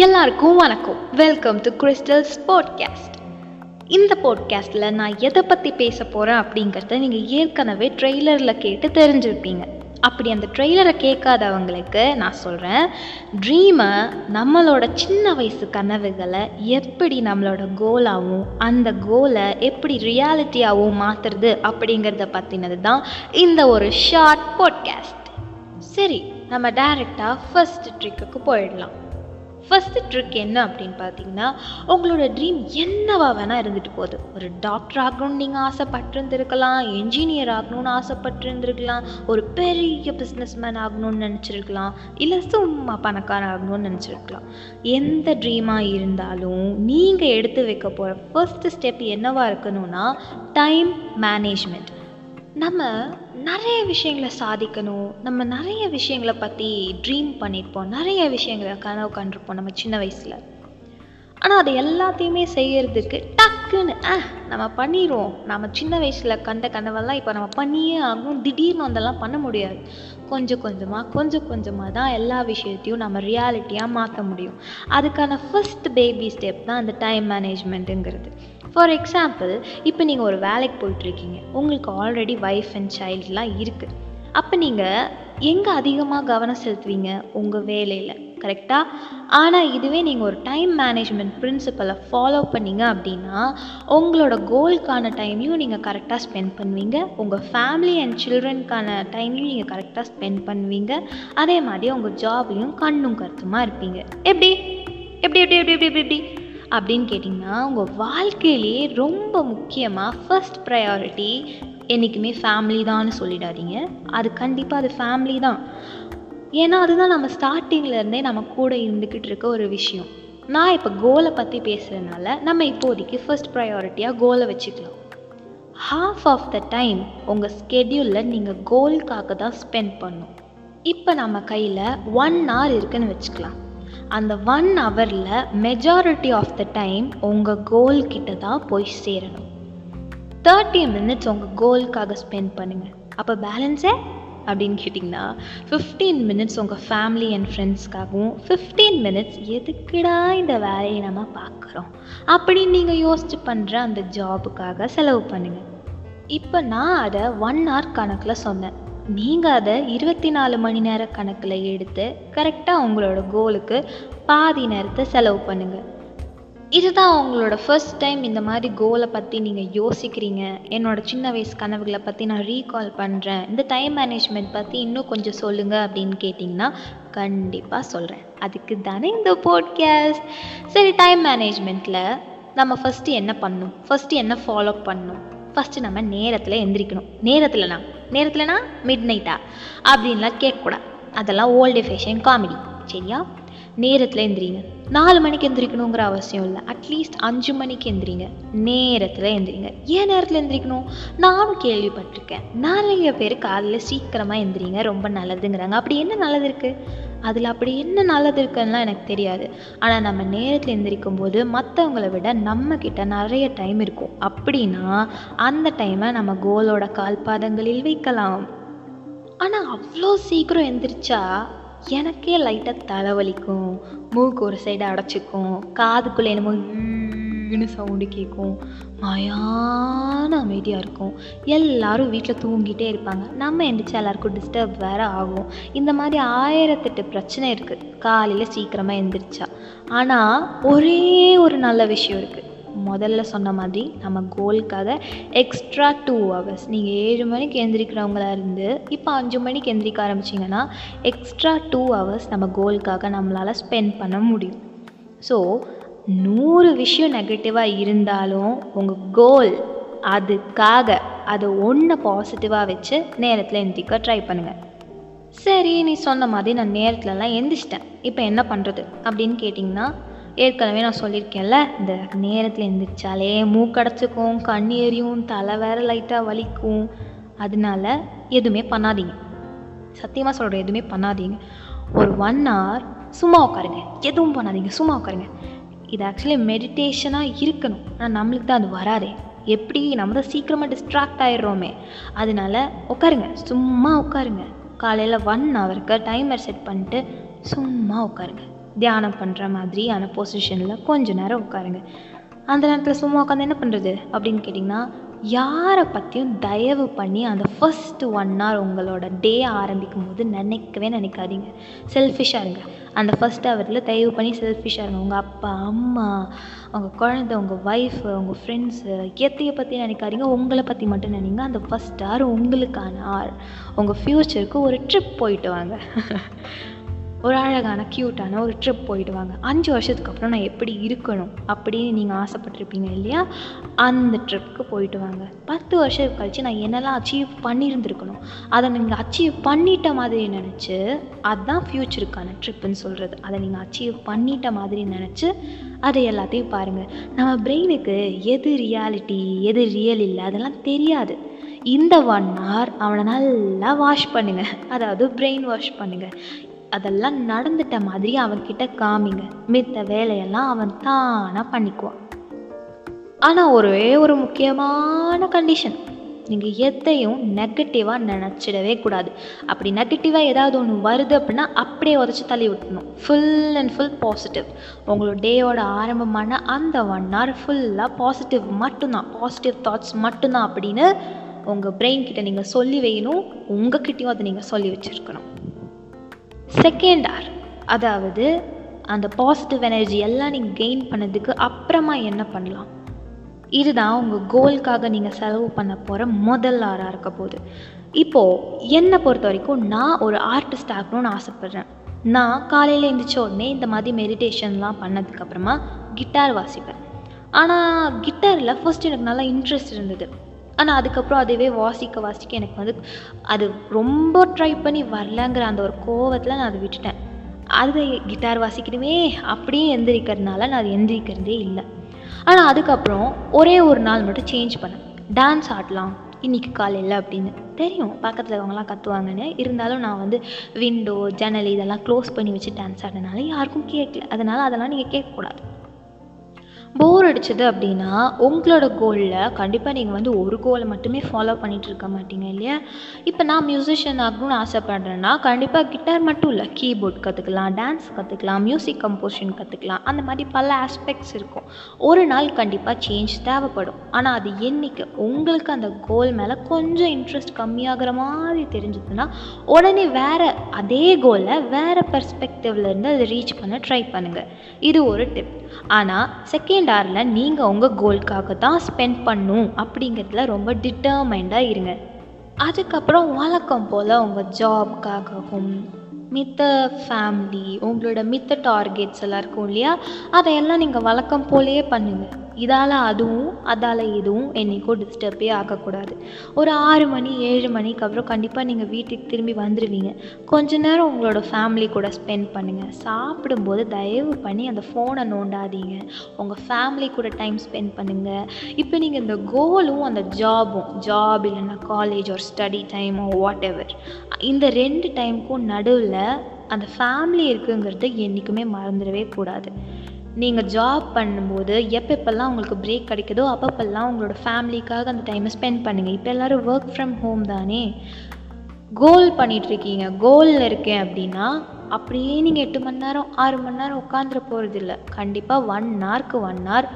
எல்லாருக்கும் வணக்கம். Welcome to crystals podcast இந்த பாட்காஸ்ட்டில் நான் எதை பற்றி பேச போகிறேன் அப்படிங்கிறத நீங்கள் ஏற்கனவே ட்ரெய்லரில் கேட்டு தெரிஞ்சிருப்பீங்க. அப்படி அந்த ட்ரெய்லரை கேட்காதவங்களுக்கு நான் சொல்கிறேன் ட்ரீமை நம்மளோட சின்ன வயசு கனவுகளை எப்படி நம்மளோட கோலாகவும் அந்த கோலை எப்படி ரியாலிட்டியாகவும் மாற்றுறது அப்படிங்கிறத பற்றினது தான் இந்த ஒரு ஷார்ட் பாட்காஸ்ட் சரி நம்ம டைரெக்டாக ஃபஸ்ட் ட்ரிக்குக்கு போயிடலாம். ஃபஸ்ட்டு ட்ரிக் என்ன அப்படின்னு பார்த்தீங்கன்னா உங்களோட ட்ரீம் என்னவா வேணால் இருந்துட்டு போகுது. ஒரு டாக்டர் ஆகணும்னு நீங்கள் ஆசைப்பட்டிருந்துருக்கலாம் என்ஜினியர் ஆகணும்னு ஆசைப்பட்டிருந்துருக்கலாம் ஒரு பெரிய பிஸ்னஸ் மேன் ஆகணும்னு நினச்சிருக்கலாம் இல்லை சும்மா பணக்காரன் ஆகணும்னு நினச்சிருக்கலாம். எந்த ட்ரீமாக இருந்தாலும் நீங்கள் எடுத்து வைக்க போகிற ஃபஸ்ட்டு ஸ்டெப் என்னவாக இருக்கணும்னா டைம் மேனேஜ்மெண்ட் நம்ம நிறைய விஷயங்களை சாதிக்கணும். நம்ம நிறைய விஷயங்களை பற்றி ட்ரீம் பண்ணியிருப்போம். நிறைய விஷயங்களை கனவு கண்டிருப்போம் நம்ம சின்ன வயசில். ஆனால் அது எல்லாத்தையுமே செய்கிறதுக்கு டக்குன்னு ஆ நம்ம பண்ணிடுவோம் நம்ம சின்ன வயசில் கண்ட கனவெல்லாம் இப்போ நம்ம பண்ணியே ஆகும் திடீர்னு அதெல்லாம் பண்ண முடியாது. கொஞ்சம் கொஞ்சமாக கொஞ்சம் கொஞ்சமாக தான் எல்லா விஷயத்தையும் நம்ம ரியாலிட்டியாக மாற்ற முடியும். அதுக்கான ஃபஸ்ட் பேபி ஸ்டெப் தான் அந்த டைம் மேனேஜ்மெண்ட்டுங்கிறது ஃபார் எக்ஸாம்பிள் இப்போ நீங்கள் ஒரு வேலைக்கு போயிட்டுருக்கீங்க. உங்களுக்கு ஆல்ரெடி ஒய்ஃப் அண்ட் சைல்ட்லாம் இருக்குது அப்போ நீங்கள் எங்கே அதிகமாக கவனம் செலுத்துவீங்க? உங்கள் வேலையில் கரெக்டாக ஆனால் இதுவே நீங்கள் ஒரு டைம் மேனேஜ்மெண்ட் பிரின்சிபலை ஃபாலோ பண்ணீங்க அப்படின்னா உங்களோட கோலுக்கான டைமையும் நீங்கள் கரெக்டாக ஸ்பெண்ட் பண்ணுவீங்க. உங்கள் ஃபேமிலி அண்ட் சில்ட்ரனுக்கான டைமையும் நீங்கள் கரெக்டாக ஸ்பெண்ட் பண்ணுவீங்க. அதே மாதிரி உங்கள் ஜாப்லையும் கண்ணும் கருத்துமாக இருப்பீங்க. எப்படி? எப்படி எப்படி எப்படி எப்படி எப்படி எப்படி? அப்படின்னு கேட்டிங்கன்னா உங்கள் வாழ்க்கையிலேயே ரொம்ப முக்கியமாக ஃபர்ஸ்ட் ப்ரையாரிட்டி என்றைக்குமே ஃபேமிலி தான்னு சொல்லிடாதீங்க. அது கண்டிப்பாக அது ஃபேமிலி தான். ஏன்னா அதுதான் நம்ம ஸ்டார்டிங்லேருந்தே நம்ம கூட இருந்துக்கிட்டு இருக்க ஒரு விஷயம். நான் இப்போ கோலை பற்றி பேசுகிறதுனால நம்ம இப்போதைக்கு ஃபர்ஸ்ட் ப்ரையாரிட்டியாக கோலை வச்சுக்கலாம். ஹாஃப் ஆஃப் த டைம் உங்கள் ஸ்கெடியூலில் நீங்கள் கோலுக்காக தான் ஸ்பெண்ட் பண்ணும். இப்போ நம்ம கையில் ஒன் ஹவர் இருக்குன்னு வச்சுக்கலாம். அந்த ஒன் ஹவரில் மெஜாரிட்டி ஆஃப் த டைம் உங்கள் கோல் கிட்ட தான் போய் சேரணும். தேர்ட்டி மினிட்ஸ் உங்கள் கோலுக்காக ஸ்பெண்ட் பண்ணுங்கள் அப்போ பேலன்ஸே அப்படின்னு கேட்டிங்கன்னா ஃபிஃப்டீன் மினிட்ஸ் உங்கள் ஃபேமிலி அண்ட் ஃப்ரெண்ட்ஸ்க்காகவும் ஃபிஃப்டீன் மினிட்ஸ் எதுக்குடா இந்த வேலையை நம்ம பார்க்குறோம்? அப்படின்னு நீங்கள் யோசிச்சு பண்ணுற அந்த ஜாபுக்காக செலவு பண்ணுங்கள் இப்போ நான் அதை ஒன் ஹவர் கணக்கில் சொன்னேன். நீங்கள் அதை இருபத்தி நாலு மணி நேர கணக்கில் எடுத்து கரெக்டாக உங்களோட கோலுக்கு பாதி நேரத்தை செலவு பண்ணுங்கள் இதுதான் உங்களோட ஃபர்ஸ்ட் டைம் இந்த மாதிரி கோலை பற்றி நீங்கள் யோசிக்கிறீங்க. என்னோட சின்ன வயசு கனவுகளை பற்றி நான் ரீகால் பண்ணுறேன் இந்த டைம் மேனேஜ்மெண்ட் பற்றி இன்னும் கொஞ்சம் சொல்லுங்கள் அப்படின்னு கேட்டிங்கன்னா கண்டிப்பாக சொல்கிறேன் அதுக்கு தானே இந்த போட்காஸ்ட் சரி டைம் மேனேஜ்மெண்ட்டில் நம்ம ஃபஸ்ட்டு என்ன பண்ணணும்? ஃபஸ்ட்டு என்ன ஃபாலோ பண்ணணும்? ஃபஸ்ட்டு நம்ம நேரத்தில் எந்திரிக்கணும். நேரத்தில்னா? நேரத்தில்னா மிட் நைட்டா அப்படின்லாம் கேட்கக்கூடாது. அதெல்லாம் ஓல்டு ஃபேஷன் காமெடி சரியா? நேரத்தில் எந்திரிங்க. நாலு மணிக்கு எந்திரிக்கணுங்கிற அவசியம் இல்லை. அட்லீஸ்ட் அஞ்சு மணிக்கு எந்திரிங்க. நேரத்தில் எந்திரிங்க. ஏன் நேரத்தில் எந்திரிக்கணும்? நானும் கேள்விப்பட்டிருக்கேன். நிறைய பேர் காலையில் சீக்கிரமாக எந்திரிங்க. ரொம்ப நல்லதுங்கிறாங்க. அப்படி என்ன நல்லது இருக்குது அதில் அப்படி என்ன நல்லது இருக்குன்னா எனக்கு தெரியாது. ஆனால் நம்ம நேரத்தில் எந்திரிக்கும் போது மற்றவங்களை விட நம்மக்கிட்ட நிறைய டைம் இருக்கும். அப்படின்னா அந்த டைமை நம்ம கோலோட கால்பாதங்களில் வைக்கலாம். ஆனால் அவ்வளோ சீக்கிரம் எந்திரிச்சா எனக்கே லைட்டாக தலைவலிக்கும். மூக்கு ஒரு சைடு அடைச்சிக்கும். காதுக்குள்ளே என்னமோ ன்னு சவுண்டு கேட்கும் மயான அமைதியாக இருக்கும். எல்லாரும் வீட்டில் தூங்கிட்டே இருப்பாங்க. நம்ம எந்திரிச்சு எல்லாருக்கும் டிஸ்டர்ப் வேறு ஆகும். இந்த மாதிரி ஆயிரத்தெட்டு பிரச்சனை இருக்குது காலையில் சீக்கிரமாக எந்திரிச்சா. ஆனால் ஒரே ஒரு நல்ல விஷயம் இருக்குது முதல்ல சொன்ன மாதிரி நம்ம கோலுக்காக எக்ஸ்ட்ரா டூ ஹவர்ஸ் நீங்கள் ஏழு மணிக்கு எந்திரிக்கிறவங்களா இருந்து இப்போ அஞ்சு மணிக்கு எந்திரிக்க ஆரம்பிச்சிங்கன்னா எக்ஸ்ட்ரா டூ ஹவர்ஸ் நம்ம கோலுக்காக நம்மளால் ஸ்பெண்ட் பண்ண முடியும். ஸோ நூறு விஷயம் நெகட்டிவாக இருந்தாலும் உங்கள் கோல் அதுக்காக அதை ஒன்று பாசிட்டிவாக வச்சு நேரத்தில் எந்திரிக்க ட்ரை பண்ணுங்கள் சரி நீ சொன்ன மாதிரி நான் நேரத்துலலாம் எந்திரிச்சிட்டேன். இப்போ என்ன பண்ணுறது அப்படின்னு கேட்டிங்கன்னா ஏற்கனவே நான் சொல்லியிருக்கேன்ல இந்த நேரத்தில் எழுந்திரிச்சாலே மூக்கடைச்சிக்கும் கண் எரியும் தலை வேற லைட்டாக வலிக்கும். அதனால எதுவுமே பண்ணாதீங்க. சத்தியமாக சொல்கிறேன் எதுவுமே பண்ணாதீங்க. ஒரு ஒன் ஹவர் சும்மா உட்காருங்க. எதுவும் பண்ணாதீங்க சும்மா உட்காருங்க. இது ஆக்சுவலி மெடிடேஷனாக இருக்கணும். ஆனால் நம்மளுக்கு தான் அது வராதே. எப்படி? நம்ம தான் சீக்கிரமாக டிஸ்ட்ராக்ட் ஆயிடுறோமே. அதனால உட்காருங்க சும்மா உட்காருங்க. காலையில் ஒன் ஹவருக்கு டைமர் செட் பண்ணிட்டு சும்மா உட்காருங்க. தியானம் பண்ணுற மாதிரியான பொசிஷனில் கொஞ்ச நேரம் உட்காருங்க. அந்த நேரத்தில் சும்மா உட்காந்து என்ன பண்ணுறது அப்படின்னு கேட்டிங்கன்னா யாரை பற்றியும் தயவு பண்ணி அந்த ஃபஸ்ட்டு ஒன் ஹவர் உங்களோட டே ஆரம்பிக்கும் போது நினைக்கவே நினைக்காதீங்க. செல்ஃபிஷாக இருங்க. அந்த ஃபஸ்ட் ஹவரில் தயவு பண்ணி செல்ஃபிஷாக இருங்க. உங்கள் அப்பா அம்மா உங்கள் குழந்த உங்கள் ஒய்ஃபு உங்கள் ஃப்ரெண்ட்ஸு எத்தையை பற்றி நினைக்காதீங்க. உங்களை பற்றி மட்டும் நினைங்க. அந்த ஃபர்ஸ்ட் ஹவர் உங்களுக்கான ஆர் உங்கள் ஃப்யூச்சருக்கு ஒரு ட்ரிப் போயிட்டு வாங்க. ஒரு அழகான க்யூட்டான ஒரு ட்ரிப் போயிடுவாங்க. அஞ்சு வருஷத்துக்கு அப்புறம் நான் எப்படி இருக்கணும் அப்படின்னு நீங்கள் ஆசைப்பட்டிருப்பீங்க இல்லையா? அந்த ட்ரிப்புக்கு போயிட்டு வாங்க பத்து வருஷம் கழித்து நான் என்னெல்லாம் அச்சீவ் பண்ணியிருந்துருக்கணும்? அதை நீங்கள் அச்சீவ் பண்ணிட்ட மாதிரி நினச்சி அதுதான் ஃப்யூச்சருக்கான ட்ரிப்புன்னு சொல்கிறது அதை நீங்கள் அச்சீவ் பண்ணிட்ட மாதிரி நினச்சி அதை எல்லாத்தையும் பாருங்கள் நம்ம பிரெயினுக்கு எது ரியாலிட்டி எது ரியல் இல்லை அதெல்லாம் தெரியாது. இந்த ஒன் ஹவர் அவனை நல்லா வாஷ் பண்ணுங்கள் அதாவது பிரெயின் வாஷ் பண்ணுங்கள் அதெல்லாம் நடந்துட்ட மாதிரி அவன்கிட்ட காமிங்க. மித்த வேலையெல்லாம் அவன் தானாக பண்ணிக்குவான். ஆனால் ஒரே ஒரு முக்கியமான கண்டிஷன் நீங்கள் எதையும் நெகட்டிவாக நினச்சிடவே கூடாது. அப்படி நெகட்டிவாக ஏதாவது ஒன்று வருது அப்படின்னா அப்படியே உதச்சி தள்ளி விட்டணும். ஃபுல் அண்ட் ஃபுல் பாசிட்டிவ் உங்களோட டேயோட ஆரம்பமான அந்த ஒன் ஹவர் ஃபுல்லாக பாசிட்டிவ் மட்டும்தான். பாசிட்டிவ் தாட்ஸ் மட்டும்தான் அப்படின்னு உங்கள் பிரெயின் கிட்ட நீங்கள் சொல்லி வைக்கணும். உங்ககிட்டயும் அதை நீங்கள் சொல்லி வச்சுருக்கணும். செகண்ட் ஆர் அதாவது அந்த பாசிட்டிவ் எனர்ஜி எல்லாம் நீங்கள் கெயின் பண்ணதுக்கு அப்புறமா என்ன பண்ணலாம்? இதுதான் உங்கள் கோலுக்காக நீங்கள் செலவு பண்ண போகிற முதல் ஆறாக இருக்க போகுது. இப்போது என்னை பொறுத்த வரைக்கும் நான் ஒரு ஆர்டிஸ்ட் ஆகணும்னு ஆசைப்பட்றேன். நான் காலையில் எழுந்திரிச்ச உடனே இந்த மாதிரி மெடிடேஷன்லாம் பண்ணதுக்கப்புறமா கிட்டார் வாசிப்பேன். ஆனால் கிட்டாரில் ஃபர்ஸ்ட் எனக்கு நல்லா இன்ட்ரெஸ்ட் இருந்தது. ஆனால் அதுக்கப்புறம் அதுவே வாசிக்க வாசிக்க எனக்கு வந்து அது ரொம்ப ட்ரை பண்ணி வரலங்கிற அந்த ஒரு கோவத்தில் நான் அதை விட்டுட்டேன். அது கிட்டார் வாசிக்கணுமே அப்படியே எந்திரிக்கிறதுனால நான் அது எந்திரிக்கிறதே இல்லை. ஆனால் அதுக்கப்புறம் ஒரே ஒரு நாள் மட்டும் சேஞ்ச் பண்ணேன். டான்ஸ் ஆடலாம். இன்றைக்கி காலையில் அப்படின்னு. தெரியும். பக்கத்தில் இருக்கவங்களாம் கத்துவாங்கன்னு. இருந்தாலும் நான் வந்து விண்டோ ஜன்னல் இதெல்லாம் க்ளோஸ் பண்ணி வச்சு டான்ஸ் ஆடினால யாருக்கும் கேட்கல. அதனால் அதெல்லாம் நீங்கள் கேட்கக்கூடாது. போர் அடிச்சது அப்படின்னா உங்களோட கோலில் கண்டிப்பாக நீங்கள் வந்து ஒரு கோலை மட்டுமே ஃபாலோ பண்ணிகிட்டு இருக்க மாட்டீங்க இல்லையா? இப்போ நான் மியூசிஷியன் ஆகணும்னு ஆசைப்பட்றேன்னா கண்டிப்பாக கிட்டார் மட்டும் இல்லை கீபோர்ட் கற்றுக்கலாம் டான்ஸ் கற்றுக்கலாம் மியூசிக் கம்போசிஷன் கற்றுக்கலாம் அந்த மாதிரி பல ஆஸ்பெக்ட்ஸ் இருக்கும். ஒரு நாள் கண்டிப்பாக சேஞ்ச் தேவைப்படும். ஆனால் அது என்னைக்கு உங்களுக்கு அந்த கோல் மேலே கொஞ்சம் இன்ட்ரெஸ்ட் கம்மியாகிற மாதிரி தெரிஞ்சதுன்னா உடனே வேறு அதே கோலை வேறு பெர்ஸ்பெக்டிவ்லேருந்து அதை ரீச் பண்ண ட்ரை பண்ணுங்கள் இது ஒரு டிப் ஆனால் செகண்ட் ஹாரில் நீங்கள் உங்கள் கோல்க்காக தான் ஸ்பெண்ட் பண்ணும் அப்படிங்கிறதுல ரொம்ப டிட்டர்மைண்டாக இருங்க. அதுக்கப்புறம் வழக்கம் போல் உங்கள் ஜாப்காகவும் மித்த ஃபேமிலி உங்களோட மித்த டார்கெட்ஸ் எல்லாம் இருக்கும் இல்லையா? அதையெல்லாம் நீங்கள் வழக்கம் போலேயே பண்ணுங்கள் இதால் அதுவும் அதால் இதுவும் என்றைக்கும் டிஸ்டர்பே ஆகக்கூடாது ஒரு ஆறு மணி ஏழு மணிக்கு அப்புறம் கண்டிப்பாக நீங்கள் வீட்டுக்கு திரும்பி வந்துடுவீங்க கொஞ்ச நேரம் உங்களோட ஃபேமிலி கூட ஸ்பெண்ட் பண்ணுங்கள் சாப்பிடும்போது தயவு பண்ணி அந்த ஃபோனை நோண்டாதீங்க. உங்கள் ஃபேமிலி கூட டைம் ஸ்பெண்ட் பண்ணுங்கள் இப்போ நீங்கள் இந்த கோலும் அந்த ஜாபும் ஜாப் இல்லைன்னா காலேஜ் ஒரு ஸ்டடி டைம் வாட் எவர் இந்த ரெண்டு டைமுக்கும் நடுவில் அந்த ஃபேமிலி இருக்குங்கிறத என்றைக்குமே மறந்துடவே கூடாது. நீங்கள் ஜாப் பண்ணும்போது எப்பப்பெல்லாம் உங்களுக்கு பிரேக் கிடைக்குதோ அப்பப்பெல்லாம் உங்களோட ஃபேமிலிக்காக அந்த டைமை ஸ்பெண்ட் பண்ணுங்கள் இப்போ எல்லோரும் ஒர்க் ஃப்ரம் ஹோம் தானே? கோல் பண்ணிகிட்ருக்கீங்க கோலில் இருக்கேன் அப்படின்னா அப்படியே நீங்கள் எட்டு மணி நேரம் ஆறு மணி நேரம் உட்காந்துட போகிறதில்ல கண்டிப்பாக ஒன் ஹார்க்கு ஒன் ஹார்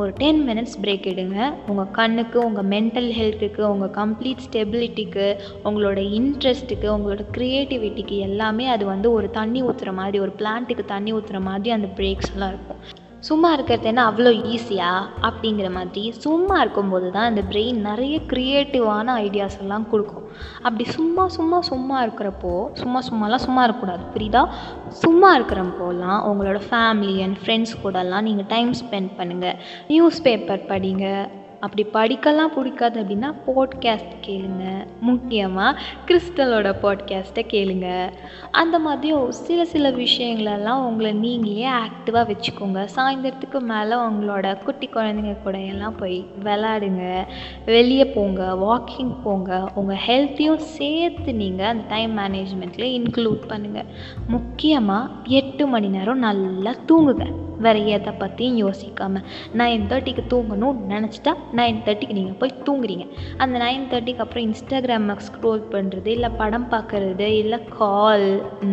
ஒரு டென் மினிட்ஸ் பிரேக் எடுங்க. உங்கள் கண்ணுக்கு உங்கள் மென்டல் ஹெல்த்துக்கு உங்கள் கம்ப்ளீட் ஸ்டெபிலிட்டிக்கு உங்களோட இன்ட்ரெஸ்ட்டுக்கு உங்களோட க்ரியேட்டிவிட்டிக்கு எல்லாமே அது வந்து ஒரு தண்ணி ஊற்றுற மாதிரி ஒரு பிளான்ட்டுக்கு தண்ணி ஊற்றுற மாதிரி அந்த பிரேக்ஸ்லாம் இருக்கும். சும்மா இருக்கிறது என்ன அவ்வளோ ஈஸியா அப்படிங்கிற மாதிரி சும்மா இருக்கும்போது தான் இந்த பிரெயின் நிறைய க்ரியேட்டிவான ஐடியாஸ் எல்லாம் கொடுக்கும். அப்படி சும்மா சும்மா சும்மா இருக்கிறப்போ சும்மா சும்மாலாம் சும்மா இருக்கக்கூடாது. புரியுதா? சும்மா இருக்கிறப்போலாம் உங்களோட ஃபேமிலி அண்ட் ஃப்ரெண்ட்ஸ் கூடலாம் நீங்கள் டைம் ஸ்பெண்ட் பண்ணுங்கள் நியூஸ் பேப்பர் படிங்க. அப்படி படிக்கலாம் பிடிக்காது அப்படின்னா பாட்காஸ்ட் கேளுங்க. முக்கியமாக கிறிஸ்டலோட பாட்காஸ்ட்டை கேளுங்க. அந்த மாதிரி சில சில விஷயங்களெல்லாம் உங்களை நீங்களே ஆக்டிவாக வச்சுக்கோங்க. சாயந்தரத்துக்கு மேலே உங்களோட குட்டி குழந்தைங்க கூட எல்லாம் போய் விளாடுங்க வெளியே போங்க வாக்கிங் போங்க. உங்கள் ஹெல்த்தையும் சேர்த்து நீங்கள் அந்த டைம் மேனேஜ்மெண்ட்டில் இன்க்ளூட் பண்ணுங்கள் முக்கியமாக எட்டு மணி நேரம் நல்லா தூங்குங்க. வேறு எதை பற்றியும் யோசிக்காமல் நைன் தேர்ட்டிக்கு தூங்கணும்னு நினச்சிட்டா நைன் தேர்ட்டிக்கு நீங்கள் போய் தூங்குறீங்க. அந்த நைன் தேர்ட்டிக்கு அப்புறம் இன்ஸ்டாகிராமை ஸ்க்ரோல் பண்ணுறது இல்லை படம் பார்க்குறது இல்லை கால்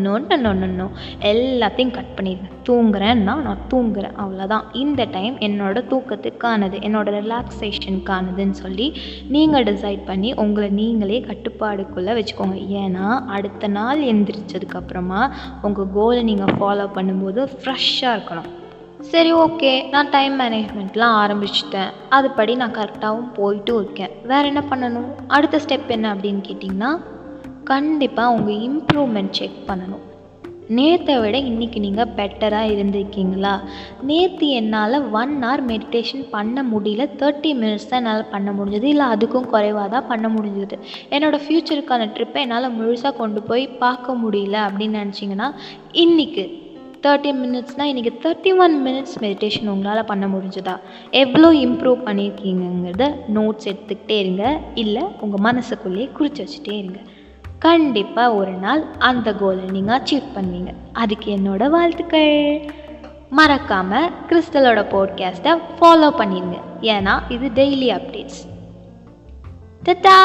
நொன்னு நொன்னு எல்லாத்தையும் கட் பண்ணிடுங்க. தூங்குறேன்னா நான் தூங்குறேன். அவ்வளோதான் இந்த டைம் என்னோட தூக்கத்துக்கானது என்னோட ரிலாக்ஸேஷனுக்கானதுன்னு சொல்லி நீங்கள் டிசைட் பண்ணி உங்களை நீங்களே கட்டுப்பாடுக்குள்ளே வச்சுக்கோங்க. ஏன்னா அடுத்த நாள் எந்திரிச்சதுக்கப்புறமா உங்கள் கோலை நீங்கள் ஃபாலோ பண்ணும்போது ஃப்ரெஷ்ஷாக இருக்கணும். சரி ஓகே. நான் டைம் மேனேஜ்மெண்ட்லாம் ஆரம்பிச்சிட்டேன். அதுபடி நான் கரெக்டாகவும் போயிட்டும் இருக்கேன். வேறு என்ன பண்ணணும்? அடுத்த ஸ்டெப் என்ன அப்படின்னு கேட்டிங்கன்னா கண்டிப்பாக உங்கள் இம்ப்ரூவ்மெண்ட் செக் பண்ணணும். நேற்றை விட இன்றைக்கி நீங்கள் பெட்டராக இருந்திருக்கீங்களா? நேற்று என்னால் ஒன் ஹவர் மெடிடேஷன் பண்ண முடியல. தேர்ட்டி மினிட்ஸ் தான் என்னால் பண்ண முடிஞ்சது. இல்லை அதுக்கும் குறைவாக தான் பண்ண முடிஞ்சது. என்னோடய ஃப்யூச்சருக்கான ட்ரிப்பை என்னால் முழுசாக கொண்டு போய் பார்க்க முடியல அப்படின்னு நினச்சிங்கன்னா இன்றைக்கி தேர்ட்டி மினிட்ஸ்னால் இன்றைக்கி தேர்ட்டி ஒன் மினிட்ஸ் மெடிடேஷன் உங்களால் பண்ண முடிஞ்சதா? எவ்வளோ இம்ப்ரூவ் பண்ணியிருக்கீங்கிறத நோட்ஸ் எடுத்துக்கிட்டே இருங்க. இல்லை உங்கள் மனசுக்குள்ளேயே குறித்து வச்சுட்டே இருங்க. கண்டிப்பாக ஒரு நாள் அந்த கோலை நீங்கள் அச்சீவ் பண்ணுவீங்க. அதுக்கு என்னோட வாழ்த்துக்கள். மறக்காமல் கிறிஸ்டலோட போட்காஸ்ட்டை ஃபாலோ பண்ணிடுங்க ஏன்னா இது டெய்லி அப்டேட்ஸ் டட்டா